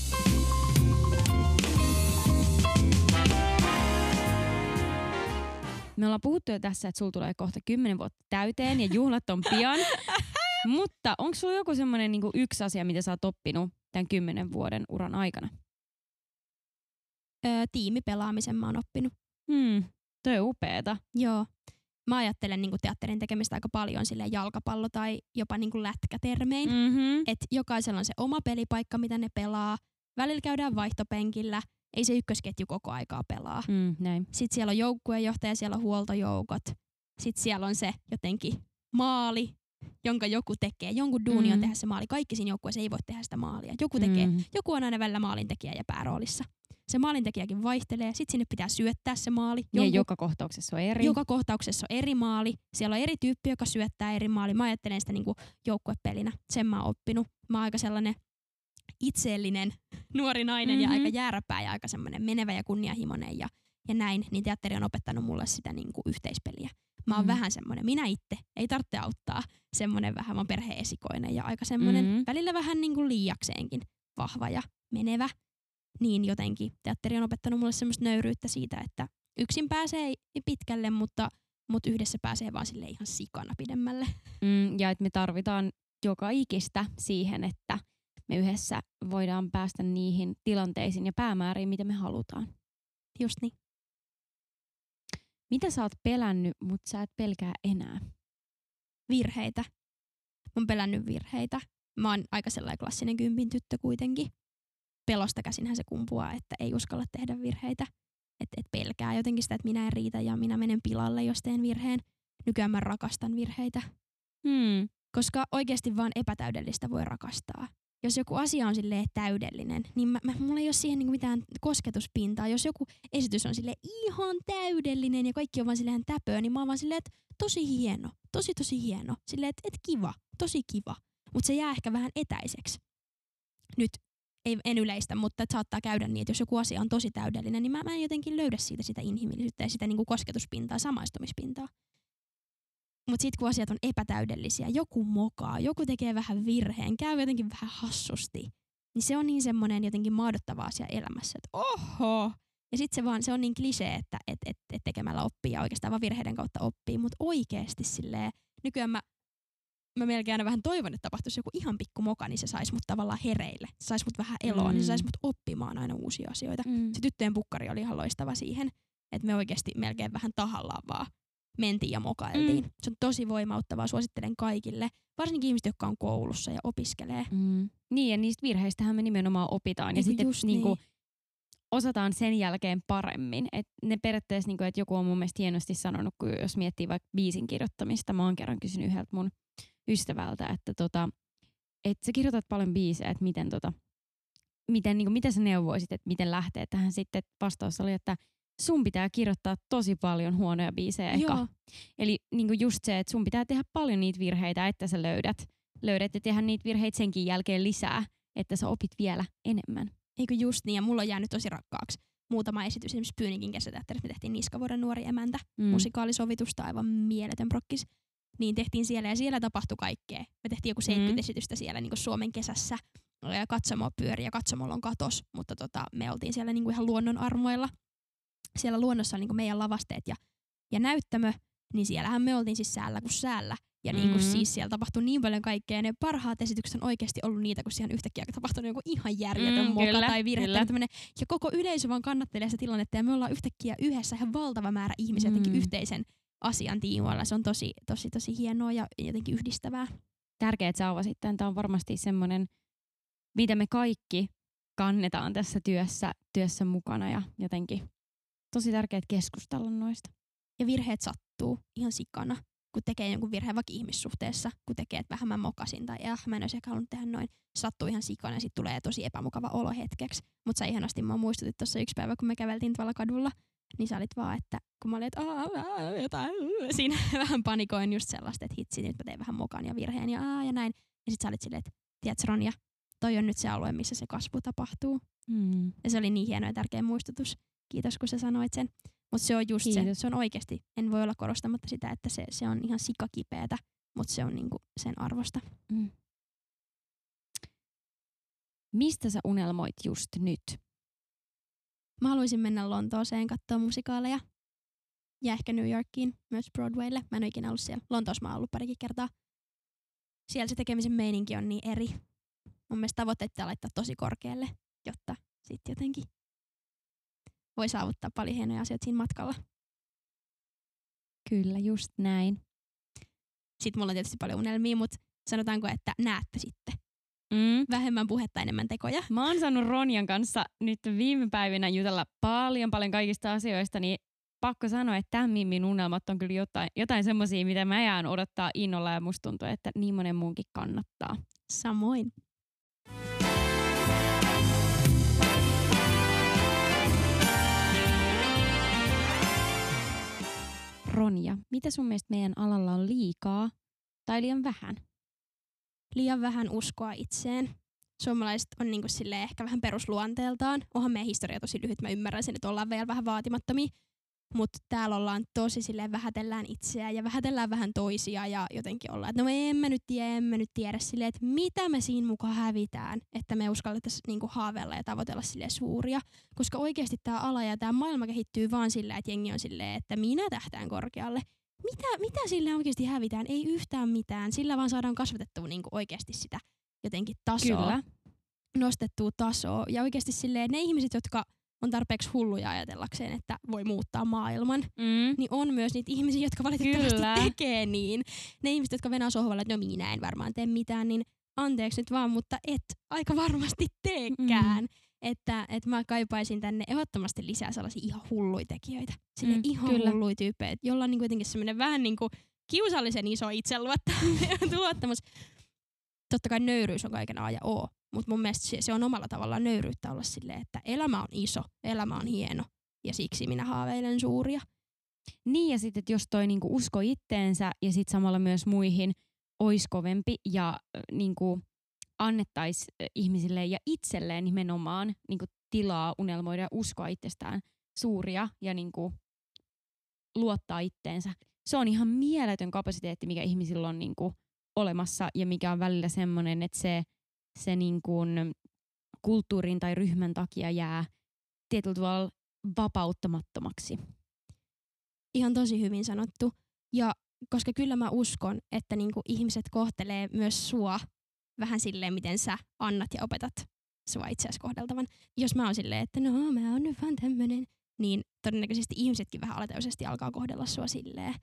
Me ollaan puhuttu jo tässä, että sulla tulee kohta kymmenen vuotta täyteen ja juhlat on pian. Mutta onko sulla joku semmoinen niinku yksi asia, mitä sä oot oppinut tämän kymmenen vuoden uran aikana? Öö, tiimipelaamisen mä oon oppinut. Hmm, toi on upeeta. Joo. Mä ajattelen niin teatterin tekemistä aika paljon sille jalkapallo- tai jopa niin lätkätermein. Mm-hmm. Että jokaisella on se oma pelipaikka, mitä ne pelaa. Välillä käydään vaihtopenkillä. Ei se ykkösketju koko aikaa pelaa. Mm, näin. Sitten siellä on joukkuejohtaja, siellä on huoltojoukot. Sitten siellä on se jotenkin maali, jonka joku tekee. Jonkun duuni mm. on tehdä se maali. Kaikki siinä joukkueessa ei voi tehdä sitä maalia. Joku, tekee, mm. joku on aina välillä maalintekijä ja pääroolissa. Se maalintekijäkin vaihtelee. Sitten sinne pitää syöttää se maali. Jonkun, ja joka kohtauksessa on eri. Joka kohtauksessa on eri maali. Siellä on eri tyyppi, joka syöttää eri maali. Mä ajattelen sitä niinku joukkuepelinä. Sen mä oon oppinut. Mä oon aika sellainen itseellinen nuori nainen mm-hmm. ja aika jääräpää ja aika semmoinen menevä ja kunnianhimoinen ja, ja näin. Niin teatteri on opettanut mulle sitä niinku yhteispeliä. Mä oon mm. vähän semmoinen, minä itse, ei tarvitse auttaa, semmoinen vähän, mä oon perheesikoinen ja aika semmoinen mm. välillä vähän niin kuin liiakseenkin vahva ja menevä. Niin jotenkin teatteri on opettanut mulle semmoista nöyryyttä siitä, että yksin pääsee pitkälle, mutta, mutta yhdessä pääsee vaan sille ihan sikana pidemmälle. Mm, ja että me tarvitaan joka ikistä siihen, että me yhdessä voidaan päästä niihin tilanteisiin ja päämääriin, mitä me halutaan. Just niin. Mitä sä oot pelännyt, mutta sä et pelkää enää? Virheitä. Mä oon pelännyt virheitä. Mä oon aika sellainen klassinen kympin tyttö kuitenkin. Pelosta käsinhän se kumpuaa, että ei uskalla tehdä virheitä. Että et pelkää jotenkin sitä, että minä en riitä ja minä menen pilalle, jos teen virheen. Nykyään mä rakastan virheitä. Hmm. Koska oikeasti vaan epätäydellistä voi rakastaa jos joku asia on sille täydellinen, niin mä, mä, mulla ei ole siihen niinku mitään kosketuspintaa. Jos joku esitys on sille ihan täydellinen ja kaikki on vaan silleen täpöä, niin mä oon vaan silleen, että tosi hieno, tosi tosi hieno. Silleen, että et kiva, tosi kiva. Mutta se jää ehkä vähän etäiseksi. Nyt ei, en yleistä, mutta saattaa käydä niin, että jos joku asia on tosi täydellinen, niin mä, mä en jotenkin löydä siitä sitä inhimillisyyttä ja sitä niinku kosketuspintaa, samaistumispintaa. Mutta sitten kun asiat on epätäydellisiä, joku mokaa, joku tekee vähän virheen, käy jotenkin vähän hassusti, niin se on niin semmoinen jotenkin maadottava asia elämässä, että oho. Ja sitten se vaan, se on niin klisee, että et, et, et tekemällä oppii ja oikeastaan vaan virheiden kautta oppii, mutta oikeasti silleen, nykyään mä, mä melkein aina vähän toivon, että tapahtuisi joku ihan pikku moka, niin se saisi mut tavallaan hereille. Se saisi mut vähän eloon, mm. niin se saisi mut oppimaan aina uusia asioita. Mm. Se tyttöjen pukkari oli ihan loistava siihen. että me oikeasti melkein vähän tahallaan vaan mentiin ja mokailtiin. Mm. Se on tosi voimauttavaa, suosittelen kaikille, varsinkin ihmiset, jotka on koulussa ja opiskelee. Mm. Niin, ja niistä virheistähän me nimenomaan opitaan. Ja, ja sitten niinku, niin. osataan sen jälkeen paremmin. Et ne periaatteessa, niinku, että joku on mun mielestä hienosti sanonut, kun jos miettii vaikka biisin kirjoittamista, mä oon kerran kysynyt yhdeltä mun ystävältä, että tota, et sä kirjoitat paljon biisejä, että miten, tota, miten, niinku, mitä sä neuvoisit, että miten lähtee tähän sitten. Vastaus oli, että sun pitää kirjoittaa tosi paljon huonoja biisejä eka. Joo. Eli niinku just se, että sun pitää tehdä paljon niitä virheitä, että sä löydät, löydät ja tehdä niitä virheitä senkin jälkeen lisää, että sä opit vielä enemmän. Eikö just niin, ja mulla on jäänyt tosi rakkaaksi muutama esitys, esimerkiksi Pyynikin kesäteatterissa me tehtiin Niskavuoden nuori emäntä, mm. musikaalisovitusta, aivan mieletön prokkis. Niin tehtiin siellä ja siellä tapahtui kaikkea. Me tehtiin joku 70 mm. esitystä siellä niin Suomen kesässä. Katsomo pyöri ja katsomolla on katos, mutta tota, me oltiin siellä niin kuin ihan luonnon armoilla siellä luonnossa on niin meidän lavasteet ja, ja näyttämö, niin siellähän me oltiin siis säällä kuin säällä. Ja niin kuin mm-hmm. siis siellä tapahtui niin paljon kaikkea. Ja ne parhaat esitykset on oikeasti ollut niitä, kun siellä yhtäkkiä tapahtunut joku ihan järjetön mm, moka kyllä, tai virhe. Tai ja koko yleisö vaan kannattelee sitä tilannetta. Ja me ollaan yhtäkkiä yhdessä ihan valtava määrä ihmisiä mm. jotenkin yhteisen asian tiimoilla. Se on tosi, tosi, tosi hienoa ja jotenkin yhdistävää. Tärkeää, että sä avasit Tämä on varmasti semmoinen, mitä me kaikki kannetaan tässä työssä, työssä mukana ja jotenkin tosi tärkeää keskustella noista. Ja virheet sattuu ihan sikana, kun tekee jonkun virheen vaikka ihmissuhteessa, kun tekee, että vähän mä mokasin tai ah, mä en olisi ehkä halunnut tehdä noin. Sattuu ihan sikana ja sitten tulee tosi epämukava olo hetkeksi. Mutta sä ihanasti mä muistutit tuossa yksi päivä, kun me käveltiin tuolla kadulla, niin sä olit vaan, että kun mä olin, että aah, jotain, siinä vähän panikoin just sellaista, että hitsi, nyt mä teen vähän mokan ja virheen ja aah, ja näin. Ja sit sä olit silleen, että tiedätkö Ronja, toi on nyt se alue, missä se kasvu tapahtuu. Mm. Ja se oli niin hieno ja tärkeä muistutus. Kiitos, kun sä sanoit sen. Mutta se on just Kiitos. se, se on oikeasti, en voi olla korostamatta sitä, että se, se on ihan sikakipeätä, mutta se on niinku sen arvosta. Mm. Mistä sä unelmoit just nyt? Mä haluaisin mennä Lontooseen katsoa musikaaleja. Ja ehkä New Yorkiin, myös Broadwaylle. Mä en ole ikinä ollut siellä. Lontoossa mä oon ollut parikin kertaa. Siellä se tekemisen meininki on niin eri. Mun mielestä tavoitteet pitää laittaa tosi korkealle, jotta sitten jotenkin voi saavuttaa paljon hienoja asioita siinä matkalla. Kyllä, just näin. Sitten mulla on tietysti paljon unelmia, mutta sanotaanko, että näette sitten. Mm. Vähemmän puhetta, enemmän tekoja. Mä oon saanut Ronjan kanssa nyt viime päivinä jutella paljon paljon kaikista asioista, niin pakko sanoa, että tämän Mimmin unelmat on kyllä jotain, jotain semmoisia, mitä mä jään odottaa innolla ja musta tuntuu, että niin monen muunkin kannattaa. Samoin. Ronja, mitä sun mielestä meidän alalla on liikaa tai liian vähän? Liian vähän uskoa itseen. Suomalaiset on niinku sille ehkä vähän perusluonteeltaan. Onhan meidän historia tosi lyhyt, mä ymmärrän sen, että ollaan vielä vähän vaatimattomia. Mutta täällä ollaan tosi silleen vähätellään itseä ja vähätellään vähän toisia ja jotenkin ollaan, että no me emme nyt tiedä, emme nyt tiedä silleen, että mitä me siinä mukaan hävitään, että me uskallettaisiin niinku haaveilla ja tavoitella sille suuria. Koska oikeasti tämä ala ja tämä maailma kehittyy vaan sillä, että jengi on silleen, että minä tähtään korkealle. Mitä, mitä sillä oikeasti hävitään? Ei yhtään mitään. Sillä vaan saadaan kasvatettua niinku oikeasti sitä jotenkin tasoa. Kyllä. Nostettua tasoa. Ja oikeasti silleen ne ihmiset, jotka on tarpeeksi hulluja ajatellakseen, että voi muuttaa maailman, mm. niin on myös niitä ihmisiä, jotka valitettavasti Kyllä. tekee niin. Ne ihmiset, jotka venää sohvalla, että no minä en varmaan tee mitään, niin anteeksi nyt vaan, mutta et aika varmasti teekään. Mm. Että, että mä kaipaisin tänne ehdottomasti lisää sellaisia ihan hulluja tekijöitä. Sille mm, ihan kyllä. hulluja tyyppejä, jolla on niin kuitenkin semmoinen vähän niin kuin kiusallisen iso itseluottamus. Totta kai nöyryys on kaiken A ja O, mutta mun mielestä se, on omalla tavallaan nöyryyttä olla silleen, että elämä on iso, elämä on hieno ja siksi minä haaveilen suuria. Niin ja sitten, että jos toi niinku usko itteensä ja sitten samalla myös muihin ois kovempi ja niinku annettaisi ihmisille ja itselleen nimenomaan niinku tilaa unelmoida ja uskoa itsestään suuria ja niinku luottaa itteensä. Se on ihan mieletön kapasiteetti, mikä ihmisillä on niinku olemassa ja mikä on välillä semmoinen, että se – se niin kuin kulttuurin tai ryhmän takia jää tietyllä tavalla vapauttamattomaksi. Ihan tosi hyvin sanottu. Ja koska kyllä mä uskon, että niin kuin ihmiset kohtelee myös sua vähän silleen, miten sä annat ja opetat sua itseäsi kohdeltavan. Jos mä oon silleen, että no mä oon nyt vaan tämmönen niin todennäköisesti ihmisetkin vähän alitajuisesti alkaa kohdella sua silleen.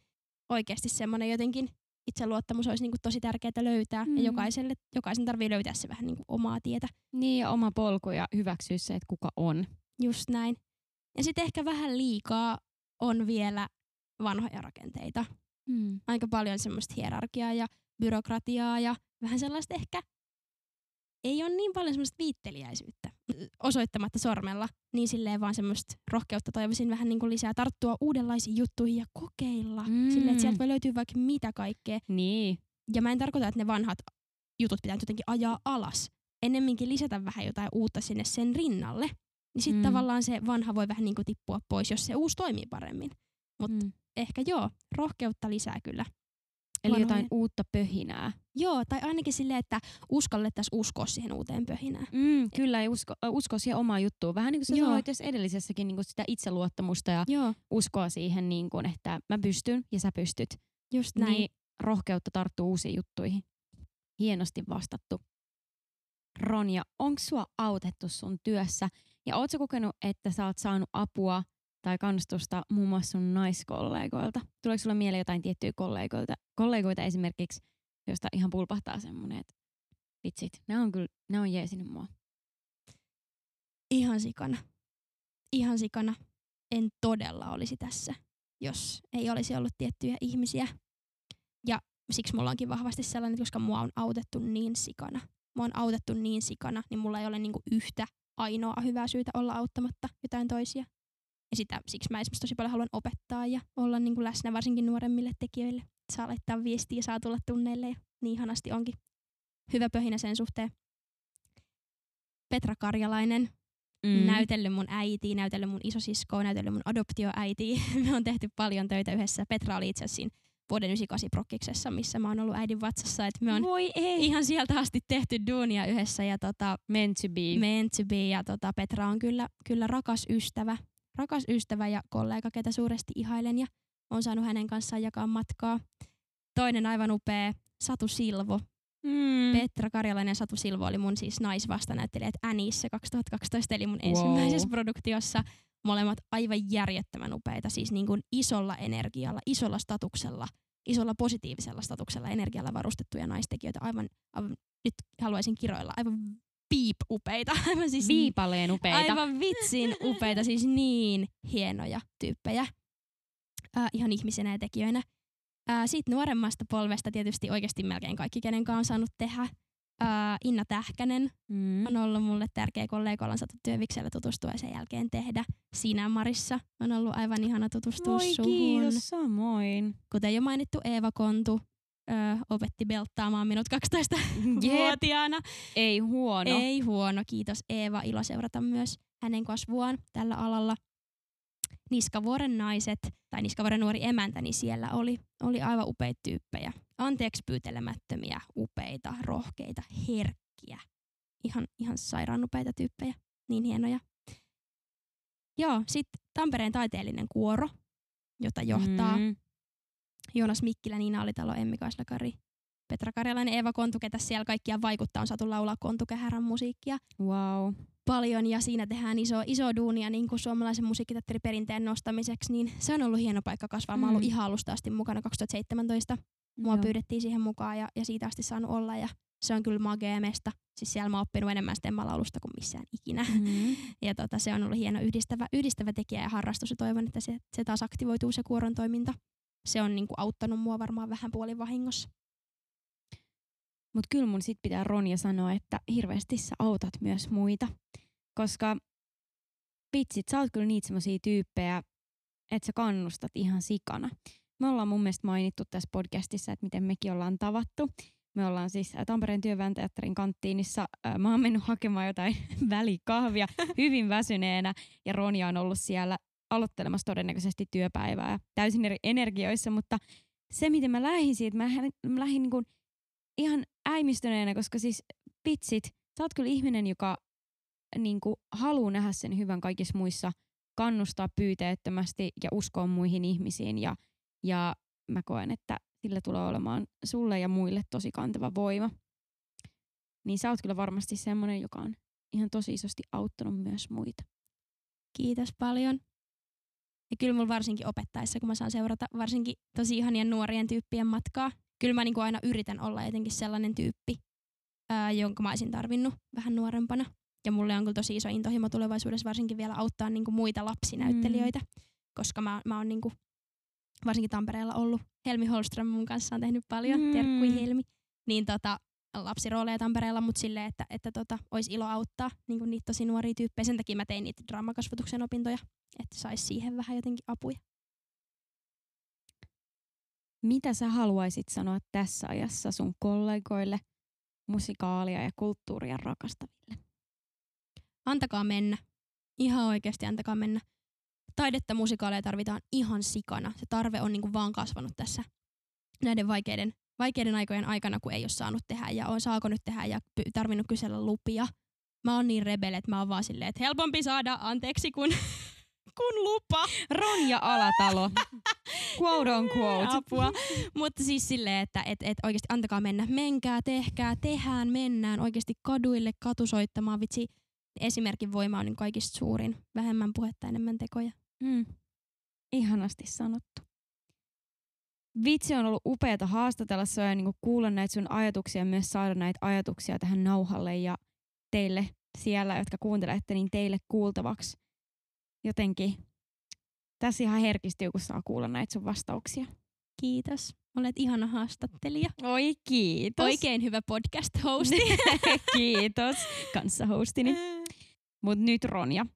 Oikeasti semmoinen jotenkin itseluottamus olisi niinku tosi tärkeää löytää mm. ja jokaiselle, jokaisen tarvii löytää se vähän niinku omaa tietä. Niin ja oma polku ja hyväksyä se, että kuka on. Just näin. Ja sitten ehkä vähän liikaa on vielä vanhoja rakenteita. Mm. Aika paljon semmoista hierarkiaa ja byrokratiaa ja vähän sellaista ehkä ei ole niin paljon semmoista viitteliäisyyttä osoittamatta sormella, niin silleen vaan semmoista rohkeutta toivoisin vähän niin kuin lisää tarttua uudenlaisiin juttuihin ja kokeilla. Mm. Silleen, että sieltä voi löytyä vaikka mitä kaikkea. Niin. Ja mä en tarkoita, että ne vanhat jutut pitää jotenkin ajaa alas. Ennemminkin lisätä vähän jotain uutta sinne sen rinnalle. Niin sitten mm. tavallaan se vanha voi vähän niin kuin tippua pois, jos se uusi toimii paremmin. Mutta mm. ehkä joo, rohkeutta lisää kyllä Eli jotain uutta pöhinää. Joo, tai ainakin silleen, että uskallettaisiin uskoa siihen uuteen pöhinään. Mm, kyllä, ja usko, usko siihen omaan juttuun. Vähän niin kuin sä Joo. sanoit edellisessäkin niin kuin sitä itseluottamusta ja Joo. uskoa siihen, niin kuin, että mä pystyn ja sä pystyt. Just näin. Niin rohkeutta tarttuu uusiin juttuihin. Hienosti vastattu. Ronja, onko sua autettu sun työssä? Ja ootko kokenut, että sä oot saanut apua tai kannustusta muun muassa sun naiskollegoilta? Tuleeko sulla mieleen jotain tiettyjä kollegoita, kollegoita esimerkiksi, josta ihan pulpahtaa semmoinen, että vitsit, nämä on kyllä, nämä on jeesinyt mua. Ihan sikana. Ihan sikana. En todella olisi tässä, jos ei olisi ollut tiettyjä ihmisiä. Ja siksi mulla onkin vahvasti sellainen, koska mua on autettu niin sikana. Mua on autettu niin sikana, niin mulla ei ole niinku yhtä ainoa hyvää syytä olla auttamatta jotain toisia. Ja sitä, siksi mä esimerkiksi tosi paljon haluan opettaa ja olla niin kuin läsnä varsinkin nuoremmille tekijöille. Saa laittaa viestiä ja saa tulla tunneille ja niin ihanasti onkin hyvä pöhinä sen suhteen. Petra Karjalainen, mm. näytellyt mun äiti, näytellyt mun isosiskoa, näytellyt mun adoptioäiti. Me on tehty paljon töitä yhdessä. Petra oli itse asiassa vuoden 98 prokkiksessa, missä mä oon ollut äidin vatsassa. Et me on Voi ei. ihan sieltä asti tehty duunia yhdessä. Ja tota, meant to be. Meant to be. Ja tota, Petra on kyllä, kyllä rakas ystävä rakas ystävä ja kollega, ketä suuresti ihailen ja on saanut hänen kanssaan jakaa matkaa. Toinen aivan upea, Satu Silvo. Mm. Petra Karjalainen ja Satu Silvo oli mun siis naisvastanäyttelijät Änissä 2012, eli mun wow. ensimmäisessä produktiossa. Molemmat aivan järjettömän upeita, siis niin kuin isolla energialla, isolla statuksella, isolla positiivisella statuksella energialla varustettuja naistekijöitä. Aivan, aivan nyt haluaisin kiroilla, aivan piip-upeita. Aivan siis Viipaleen upeita. Aivan vitsin upeita, siis niin hienoja tyyppejä. Äh, ihan ihmisenä ja tekijöinä. Äh, Sitten nuoremmasta polvesta tietysti oikeasti melkein kaikki, kenen kanssa on saanut tehdä. Äh, Inna Tähkänen mm. on ollut mulle tärkeä kollega, ollaan saatu työviksellä tutustua ja sen jälkeen tehdä. Sinä Marissa on ollut aivan ihana tutustua Moi, suhun. kiitos, samoin. Kuten jo mainittu Eeva Kontu, ö, opetti belttaamaan minut 12-vuotiaana. Ei huono. Ei huono, kiitos Eeva. Ilo seurata myös hänen kasvuaan tällä alalla. Niskavuoren naiset tai Niskavuoren nuori emäntä, niin siellä oli, oli aivan upeita tyyppejä. Anteeksi pyytelemättömiä, upeita, rohkeita, herkkiä. Ihan, ihan sairaan upeita tyyppejä. Niin hienoja. Joo, sitten Tampereen taiteellinen kuoro, jota johtaa mm. Joonas Mikkilä, Niina Alitalo, Emmi Kaislakari, Petra Karjalainen, Eeva Kontu, ketä siellä kaikkia vaikuttaa, on saatu laulaa Kontukähärän musiikkia. Wow. Paljon ja siinä tehdään iso, iso duunia niin kuin suomalaisen musiikkiteatteriperinteen nostamiseksi, niin se on ollut hieno paikka kasvaa. Mm. Mä oon ollut ihan alusta asti mukana 2017. Mua Joo. pyydettiin siihen mukaan ja, ja siitä asti saanut olla ja se on kyllä magea mesta. Siis siellä mä oon oppinut enemmän stemmalaulusta kuin missään ikinä. Mm-hmm. ja tota, se on ollut hieno yhdistävä, yhdistävä tekijä ja harrastus ja toivon, että se, se taas aktivoituu se kuoron toiminta se on niinku auttanut mua varmaan vähän puolin vahingossa. Mutta kyllä mun sit pitää Ronja sanoa, että hirveästi sä autat myös muita. Koska vitsit, sä oot kyllä niitä semmosia tyyppejä, että sä kannustat ihan sikana. Me ollaan mun mielestä mainittu tässä podcastissa, että miten mekin ollaan tavattu. Me ollaan siis Tampereen työväen teatterin kanttiinissa. Mä oon mennyt hakemaan jotain välikahvia hyvin väsyneenä ja Ronja on ollut siellä aloittelemassa todennäköisesti työpäivää täysin eri energioissa, mutta se, miten mä lähdin siitä, mä, mä lähdin niin ihan äimistyneenä, koska siis pitsit, sä oot kyllä ihminen, joka niin kuin, haluaa nähdä sen hyvän kaikissa muissa, kannustaa pyyteettömästi ja uskoa muihin ihmisiin ja, ja mä koen, että sillä tulee olemaan sulle ja muille tosi kantava voima. Niin sä oot kyllä varmasti semmoinen, joka on ihan tosi isosti auttanut myös muita. Kiitos paljon. Ja kyllä mulla varsinkin opettaessa, kun mä saan seurata varsinkin tosi ihanien nuorien tyyppien matkaa, kyllä mä niinku aina yritän olla jotenkin sellainen tyyppi, ää, jonka mä olisin tarvinnut vähän nuorempana. Ja mulle on kyllä tosi iso intohimo tulevaisuudessa varsinkin vielä auttaa niinku muita lapsinäyttelijöitä, mm. koska mä, mä oon niinku varsinkin Tampereella ollut. Helmi Holström mun kanssa on tehnyt paljon, mm. terkkui Helmi. Niin tota, lapsirooleja Tampereella, mutta silleen, että, että tota, olisi ilo auttaa niin niitä tosi nuoria tyyppejä. Sen takia mä tein niitä draamakasvatuksen opintoja, että saisi siihen vähän jotenkin apuja. Mitä sä haluaisit sanoa tässä ajassa sun kollegoille, musikaalia ja kulttuuria rakastaville? Antakaa mennä. Ihan oikeasti antakaa mennä. Taidetta musikaaleja tarvitaan ihan sikana. Se tarve on niinku vaan kasvanut tässä näiden vaikeiden vaikeiden aikojen aikana, kun ei ole saanut tehdä ja on saako nyt tehdä ja tarvinnut kysellä lupia. Mä oon niin rebele, että mä oon vaan silleen, että helpompi saada anteeksi kuin, kun lupa. Ronja Alatalo. quote on quote. Apua. Mutta siis silleen, että et, et oikeasti antakaa mennä. Menkää, tehkää, tehään, mennään oikeasti kaduille katusoittamaan. Vitsi, esimerkin voima on niin kaikista suurin. Vähemmän puhetta, enemmän tekoja. Mm. Ihanasti sanottu vitsi on ollut upeata haastatella sua ja niinku kuulla näitä sun ajatuksia ja myös saada näitä ajatuksia tähän nauhalle ja teille siellä, jotka kuuntelette, niin teille kuultavaksi. Jotenkin tässä ihan herkistyy, kun saa kuulla näitä sun vastauksia. Kiitos. Olet ihana haastattelija. Oi kiitos. Oikein hyvä podcast-hosti. kiitos kanssa-hostini. Mut nyt Ronja,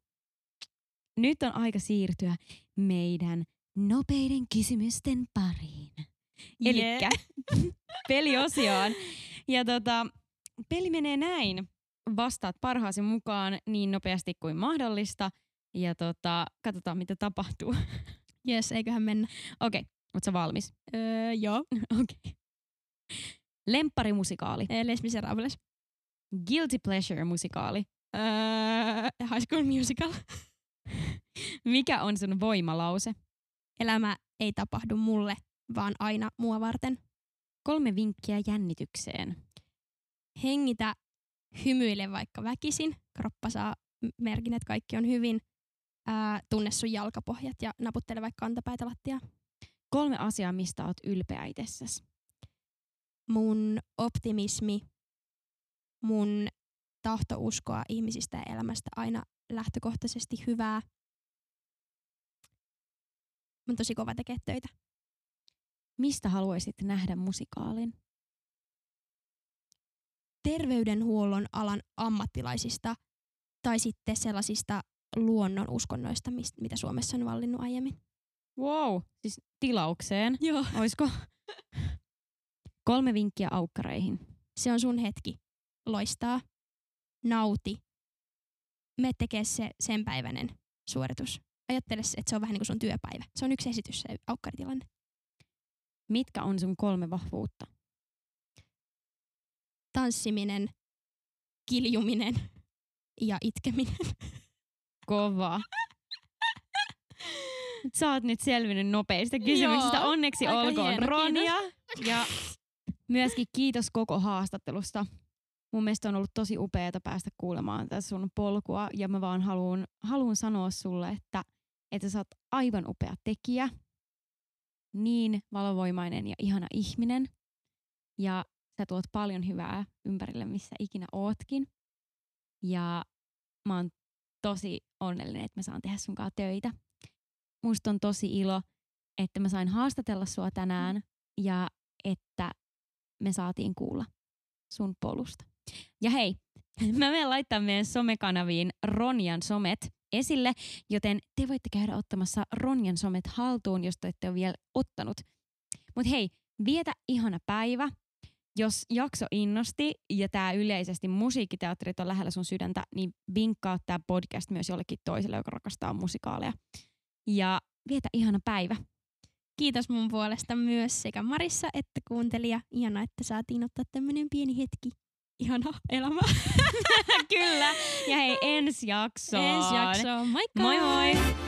nyt on aika siirtyä meidän nopeiden kysymysten pariin. Yeah. Elikkä peliosioon. Ja tota, peli menee näin. Vastaat parhaasi mukaan niin nopeasti kuin mahdollista. Ja tota, katsotaan mitä tapahtuu. Yes, eiköhän mennä. Okei, okay, ootko valmis? Öö, joo. Okei. Okay. Lempparimusikaali. Les Miserables. Guilty pleasure musikaali. Öö, high School Musical. Mikä on sun voimalause? Elämä ei tapahdu mulle, vaan aina mua varten. Kolme vinkkiä jännitykseen. Hengitä, hymyile vaikka väkisin. Kroppa saa merkin, että kaikki on hyvin. Ää, tunne sun jalkapohjat ja naputtele vaikka kantapäätä lattiaa. Kolme asiaa, mistä oot ylpeä itsessäsi. Mun optimismi, mun tahto uskoa ihmisistä ja elämästä aina lähtökohtaisesti hyvää – on tosi kova tekee töitä. Mistä haluaisit nähdä musikaalin? Terveydenhuollon alan ammattilaisista tai sitten sellaisista luonnon uskonnoista, mitä Suomessa on vallinnut aiemmin. Wow, siis tilaukseen. Joo. Oisko kolme vinkkiä aukkareihin? Se on sun hetki. Loistaa. Nauti. Me tekee se sen päiväinen suoritus ajattele, että se on vähän niin kuin sun työpäivä. Se on yksi esitys, se aukkaritilanne. Mitkä on sun kolme vahvuutta? Tanssiminen, kiljuminen ja itkeminen. Kova. Sä oot nyt selvinnyt nopeista kysymyksistä. Joo, Onneksi olkoon hieno, Ronja. Ja myöskin kiitos koko haastattelusta. Mun mielestä on ollut tosi upeaa päästä kuulemaan tässä sun polkua ja mä vaan haluan, haluan sanoa sulle, että – että sä oot aivan upea tekijä, niin valovoimainen ja ihana ihminen. Ja sä tuot paljon hyvää ympärille, missä ikinä ootkin. Ja mä oon tosi onnellinen, että mä saan tehdä sunkaan töitä. Musta on tosi ilo, että mä sain haastatella sua tänään ja että me saatiin kuulla sun polusta. Ja hei, mä menen laittaa meidän somekanaviin Ronjan somet esille, joten te voitte käydä ottamassa Ronjan somet haltuun, jos te ette ole vielä ottanut. Mutta hei, vietä ihana päivä. Jos jakso innosti ja tämä yleisesti musiikkiteatterit on lähellä sun sydäntä, niin vinkkaa tämä podcast myös jollekin toiselle, joka rakastaa musikaaleja. Ja vietä ihana päivä. Kiitos mun puolesta myös sekä Marissa että kuuntelija. Ihana, että saatiin ottaa tämmöinen pieni hetki ihana elämä. Kyllä. Ja hei, ensi jaksoon. Ensi jaksoon. Moikka! Moi moi!